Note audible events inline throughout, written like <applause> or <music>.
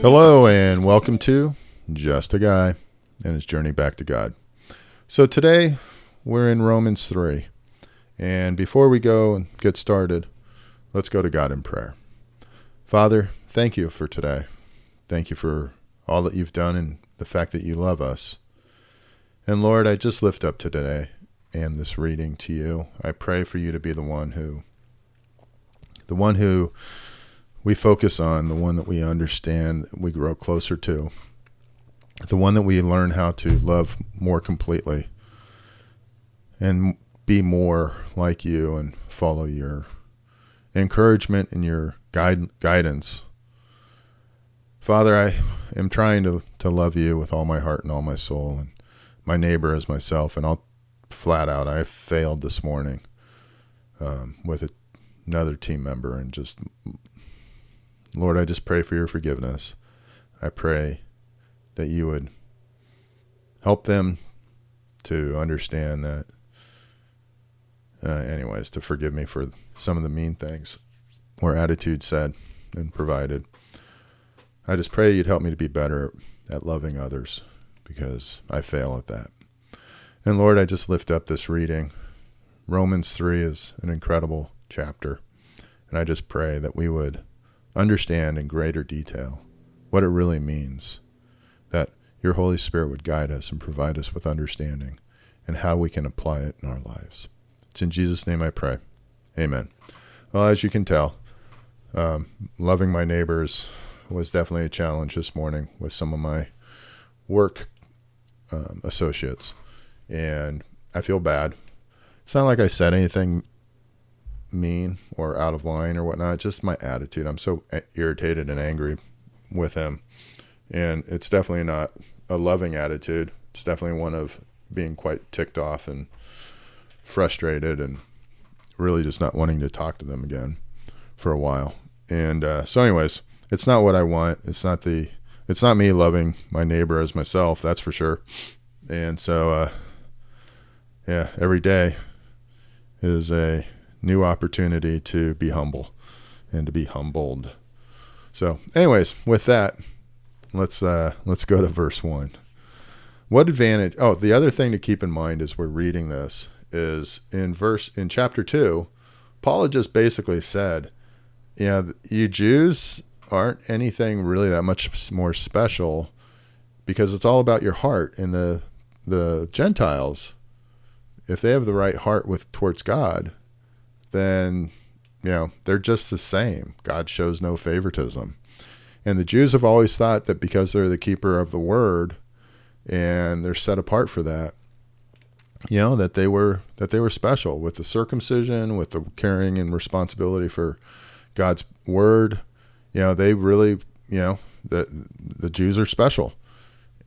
Hello, and welcome to Just a Guy and His Journey Back to God. So, today we're in Romans 3. And before we go and get started, let's go to God in prayer. Father, thank you for today. Thank you for all that you've done and the fact that you love us. And Lord, I just lift up to today and this reading to you. I pray for you to be the one who the one who we focus on, the one that we understand, we grow closer to, the one that we learn how to love more completely and be more like you and follow your encouragement and your guide, guidance. Father, I am trying to, to love you with all my heart and all my soul and my neighbor as myself. And I'll flat out, I failed this morning um, with another team member and just Lord, I just pray for your forgiveness. I pray that you would help them to understand that, uh, anyways, to forgive me for some of the mean things or attitudes said and provided. I just pray you'd help me to be better at loving others because I fail at that. And Lord, I just lift up this reading. Romans 3 is an incredible chapter. And I just pray that we would understand in greater detail what it really means, that your Holy Spirit would guide us and provide us with understanding and how we can apply it in our lives. It's in Jesus' name I pray. Amen. Well, as you can tell, um, loving my neighbors was definitely a challenge this morning with some of my work um, associates. And I feel bad. It's not like I said anything mean or out of line or whatnot. Just my attitude. I'm so irritated and angry with him, and it's definitely not a loving attitude. It's definitely one of being quite ticked off and frustrated, and really just not wanting to talk to them again for a while. And uh, so, anyways, it's not what I want. It's not the. It's not me loving my neighbor as myself. That's for sure. And so, uh, yeah, every day is a new opportunity to be humble and to be humbled. So, anyways, with that, let's uh, let's go to verse one. What advantage? Oh, the other thing to keep in mind as we're reading this is in verse in chapter two, Paul had just basically said, you know, you Jews aren't anything really that much more special because it's all about your heart and the the Gentiles if they have the right heart with towards God then you know they're just the same. God shows no favoritism. And the Jews have always thought that because they're the keeper of the word and they're set apart for that, you know, that they were that they were special with the circumcision, with the caring and responsibility for God's word. You know, they really, you know, that the Jews are special.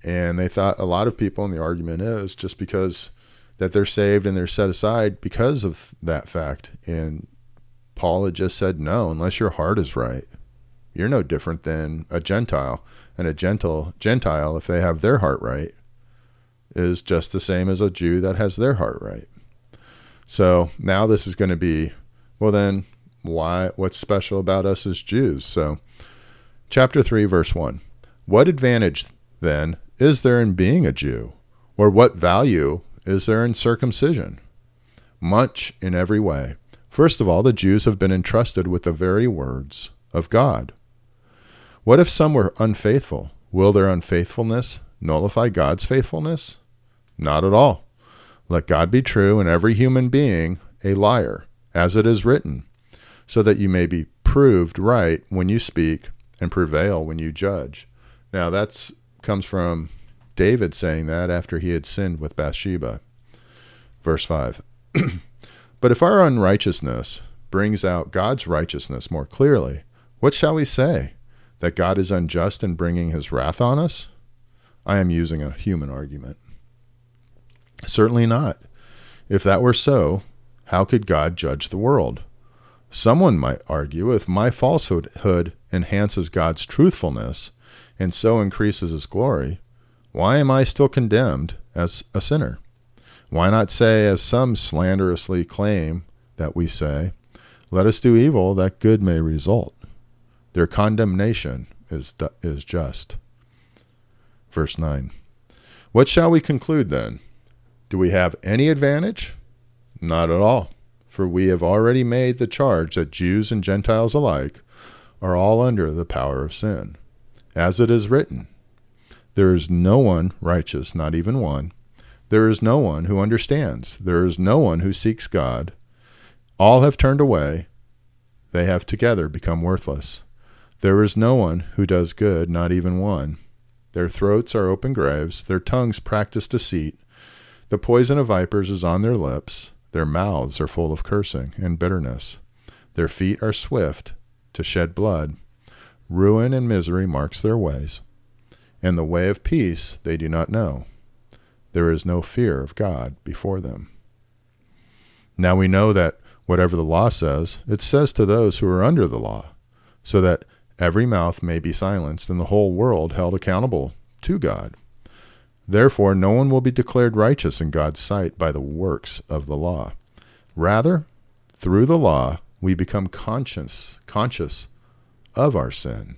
And they thought a lot of people, and the argument is just because that they're saved and they're set aside because of that fact. And Paul had just said, no, unless your heart is right, you're no different than a Gentile. And a gentle Gentile, if they have their heart right, is just the same as a Jew that has their heart right. So now this is going to be, well, then why? What's special about us as Jews? So, chapter 3, verse 1. What advantage, then, is there in being a Jew? Or what value is there in circumcision? Much in every way. First of all, the Jews have been entrusted with the very words of God. What if some were unfaithful? Will their unfaithfulness nullify God's faithfulness? Not at all. Let God be true and every human being a liar, as it is written, so that you may be proved right when you speak and prevail when you judge. Now that's comes from David saying that after he had sinned with Bathsheba. Verse 5 <clears throat> But if our unrighteousness brings out God's righteousness more clearly, what shall we say? That God is unjust in bringing his wrath on us? I am using a human argument. Certainly not. If that were so, how could God judge the world? Someone might argue if my falsehood enhances God's truthfulness and so increases his glory, why am I still condemned as a sinner? Why not say, as some slanderously claim that we say, Let us do evil that good may result. Their condemnation is, is just. Verse 9. What shall we conclude then? Do we have any advantage? Not at all, for we have already made the charge that Jews and Gentiles alike are all under the power of sin. As it is written, There is no one righteous, not even one. There is no one who understands. There is no one who seeks God. All have turned away. They have together become worthless. There is no one who does good, not even one. Their throats are open graves. Their tongues practice deceit. The poison of vipers is on their lips. Their mouths are full of cursing and bitterness. Their feet are swift to shed blood. Ruin and misery marks their ways. And the way of peace they do not know. There is no fear of God before them. Now we know that whatever the law says, it says to those who are under the law, so that every mouth may be silenced and the whole world held accountable to God. Therefore, no one will be declared righteous in God's sight by the works of the law. Rather, through the law, we become conscious, conscious of our sin.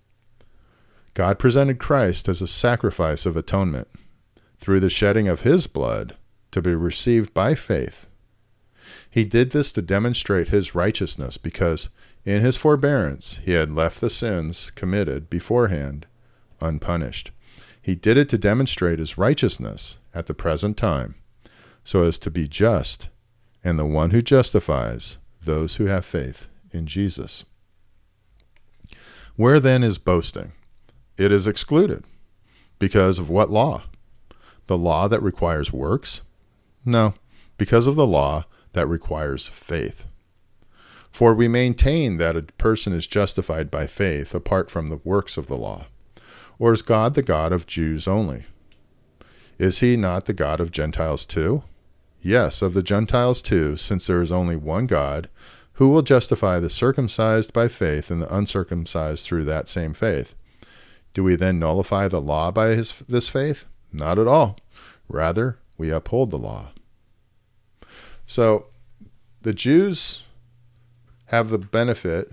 God presented Christ as a sacrifice of atonement through the shedding of his blood to be received by faith he did this to demonstrate his righteousness because in his forbearance he had left the sins committed beforehand unpunished. He did it to demonstrate his righteousness at the present time, so as to be just and the one who justifies those who have faith in Jesus. Where then is boasting? It is excluded. Because of what law? The law that requires works? No, because of the law that requires faith. For we maintain that a person is justified by faith apart from the works of the law. Or is God the God of Jews only? Is he not the God of Gentiles too? Yes, of the Gentiles too, since there is only one God, who will justify the circumcised by faith and the uncircumcised through that same faith. Do we then nullify the law by his, this faith? Not at all. Rather, we uphold the law. So the Jews have the benefit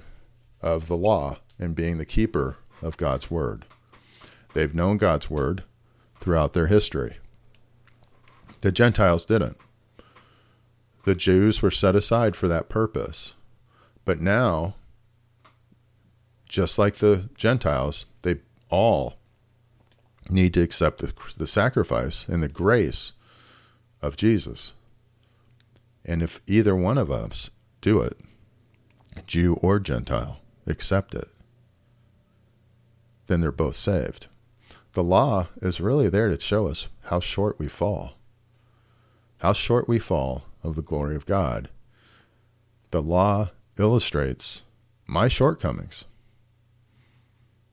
of the law and being the keeper of God's word. They've known God's word throughout their history. The Gentiles didn't. The Jews were set aside for that purpose. But now, just like the Gentiles, they all need to accept the, the sacrifice and the grace of Jesus. And if either one of us do it, Jew or Gentile, accept it, then they're both saved. The law is really there to show us how short we fall, how short we fall of the glory of God. The law illustrates my shortcomings.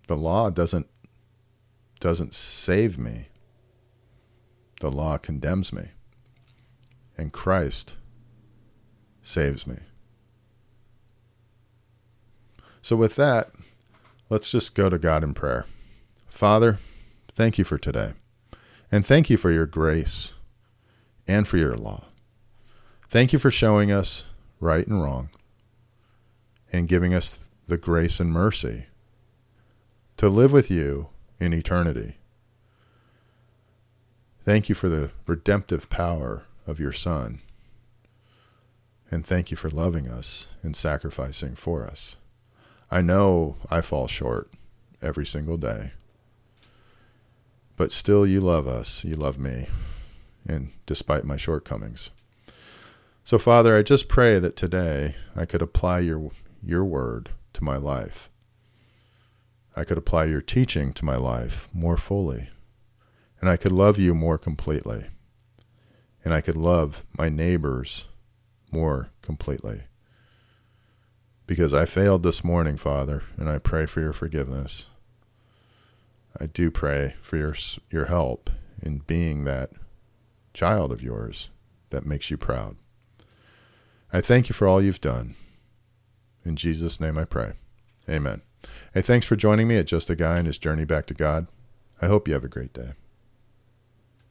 The law doesn't doesn't save me. The law condemns me. And Christ saves me. So, with that, let's just go to God in prayer. Father, thank you for today. And thank you for your grace and for your law. Thank you for showing us right and wrong and giving us the grace and mercy to live with you in eternity. Thank you for the redemptive power of your Son and thank you for loving us and sacrificing for us. I know I fall short every single day, but still you love us, you love me, and despite my shortcomings. So, Father, I just pray that today I could apply your, your word to my life. I could apply your teaching to my life more fully, and I could love you more completely, and I could love my neighbors more completely. because I failed this morning, Father, and I pray for your forgiveness. I do pray for your your help in being that child of yours that makes you proud. I thank you for all you've done. In Jesus' name I pray. Amen. Hey, thanks for joining me at Just a Guy and His Journey Back to God. I hope you have a great day.